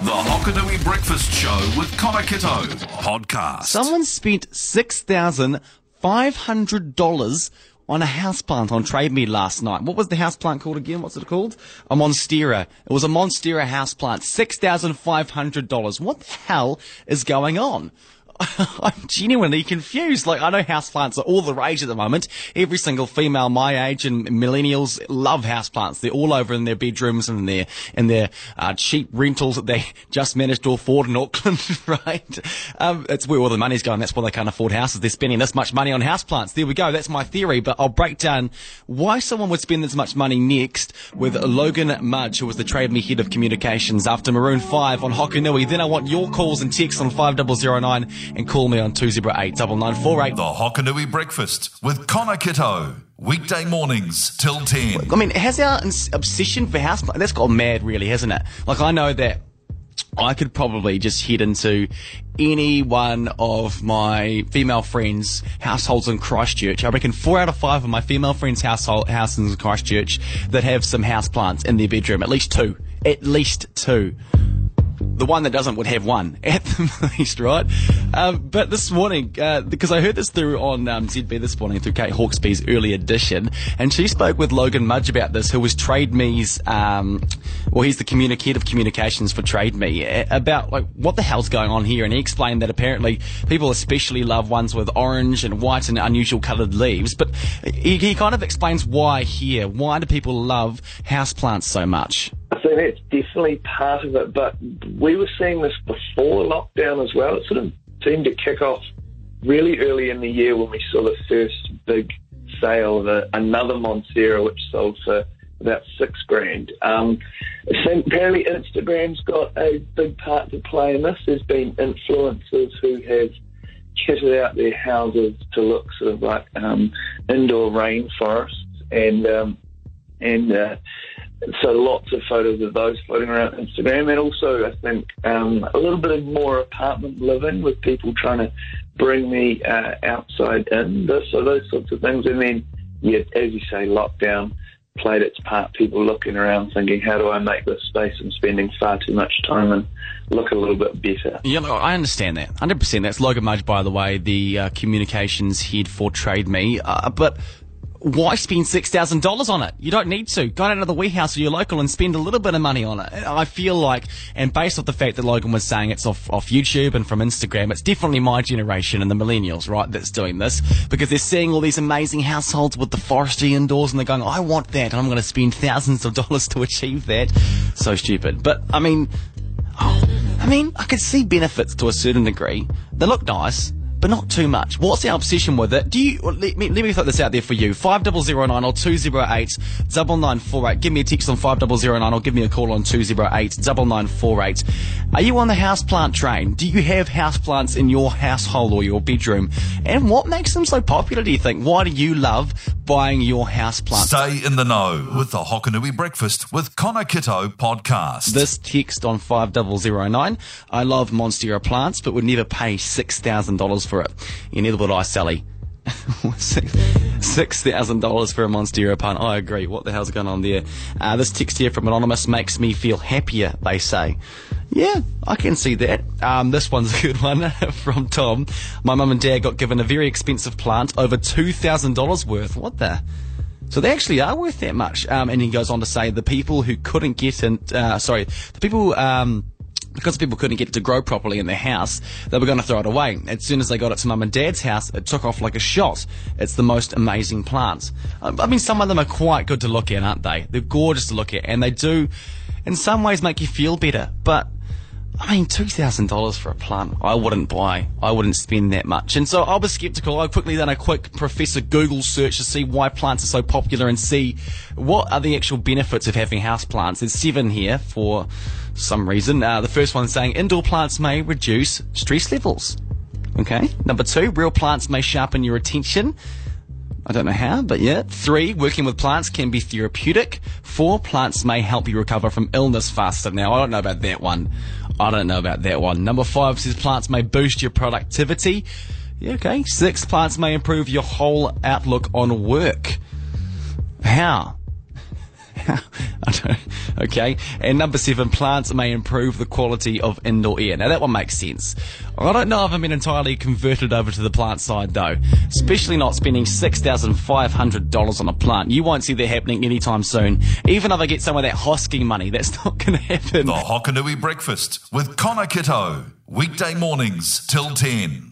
The Hokanui Breakfast Show with Connor Kitto podcast. Someone spent six thousand five hundred dollars on a houseplant on Trade Me last night. What was the houseplant called again? What's it called? A Monstera. It was a Monstera houseplant. Six thousand five hundred dollars. What the hell is going on? I'm genuinely confused. Like, I know houseplants are all the rage at the moment. Every single female my age and millennials love houseplants. They're all over in their bedrooms and their, in their, uh, cheap rentals that they just managed to afford in Auckland, right? Um, it's where all the money's going. That's why they can't afford houses. They're spending this much money on houseplants. There we go. That's my theory, but I'll break down why someone would spend this much money next with Logan Mudge, who was the Trade Me head of communications after Maroon 5 on Hokanui. Then I want your calls and texts on 5009 and call me on 208 9948. The Hokanui Breakfast with Connor Kitto. Weekday mornings till 10. I mean, has our obsession for house that's got mad, really, hasn't it? Like, I know that I could probably just head into any one of my female friends' households in Christchurch. I reckon four out of five of my female friends' household houses in Christchurch that have some house plants in their bedroom. At least two. At least two the one that doesn't would have one at the least, right? Um, but this morning, uh, because I heard this through on um, ZB this morning through Kate Hawkesby's early edition, and she spoke with Logan Mudge about this, who was Trade Me's, um, well, he's the communicative communications for Trade Me, about like what the hell's going on here, and he explained that apparently people especially love ones with orange and white and unusual coloured leaves, but he, he kind of explains why here. Why do people love houseplants so much? I think that's definitely part of it, but we were seeing this before lockdown as well. It sort of seemed to kick off really early in the year when we saw the first big sale of a, another Monstera, which sold for about six grand. Um, apparently Instagram's got a big part to play in this. There's been influencers who have kitted out their houses to look sort of like um, indoor rainforests and um, and uh, so lots of photos of those floating around Instagram, and also I think um, a little bit of more apartment living with people trying to bring me uh, outside in. So those sorts of things, and then yeah, as you say, lockdown played its part. People looking around thinking, how do I make this space I'm spending far too much time and look a little bit better. Yeah, I understand that. 100%. That's Logan Mudge, by the way, the uh, communications head for Trade Me. Uh, but why spend $6,000 on it? You don't need to. Go down to the warehouse or your local and spend a little bit of money on it. I feel like, and based off the fact that Logan was saying it's off, off YouTube and from Instagram, it's definitely my generation and the millennials, right, that's doing this because they're seeing all these amazing households with the forestry indoors and they're going, I want that and I'm going to spend thousands of dollars to achieve that. So stupid. But, I mean, oh, I mean, I could see benefits to a certain degree. They look nice but not too much. What's the obsession with it? Do you, let me, let me throw this out there for you. 5009 or 208 9948. Give me a text on 5009 or give me a call on 208 9948. Are you on the houseplant train? Do you have houseplants in your household or your bedroom? And what makes them so popular, do you think? Why do you love buying your houseplant? Stay in the know with the Hokanui Breakfast with Connor Kitto podcast. This text on 5009. I love Monstera plants, but would never pay $6,000 for it. You neither would I, Sally. Six thousand dollars for a Monstera pun. I agree. What the hell's going on there? Uh, this text here from anonymous makes me feel happier. They say. Yeah, I can see that. Um, this one's a good one from Tom. My mum and dad got given a very expensive plant, over two thousand dollars worth. What the? So they actually are worth that much. Um, and he goes on to say the people who couldn't get in, uh, sorry, the people, um, because people couldn't get it to grow properly in their house, they were going to throw it away. As soon as they got it to mum and dad's house, it took off like a shot. It's the most amazing plants. Um, I mean, some of them are quite good to look at, aren't they? They're gorgeous to look at, and they do, in some ways, make you feel better. But I mean, two thousand dollars for a plant, I wouldn't buy. I wouldn't spend that much. And so I was skeptical. I quickly done a quick Professor Google search to see why plants are so popular and see what are the actual benefits of having house plants. There's seven here for some reason. Uh, the first one saying indoor plants may reduce stress levels. Okay. Number two, real plants may sharpen your attention. I don't know how, but yeah. Three, working with plants can be therapeutic. Four, plants may help you recover from illness faster. Now, I don't know about that one. I don't know about that one. Number five says plants may boost your productivity. Yeah, okay. Six, plants may improve your whole outlook on work. How? okay. And number seven, plants may improve the quality of indoor air. Now that one makes sense. I don't know if I'm been entirely converted over to the plant side though, especially not spending $6,500 on a plant. You won't see that happening anytime soon. Even if I get some of that hosking money, that's not going to happen. The Hokanui Breakfast with Connor Kitto. Weekday mornings till 10.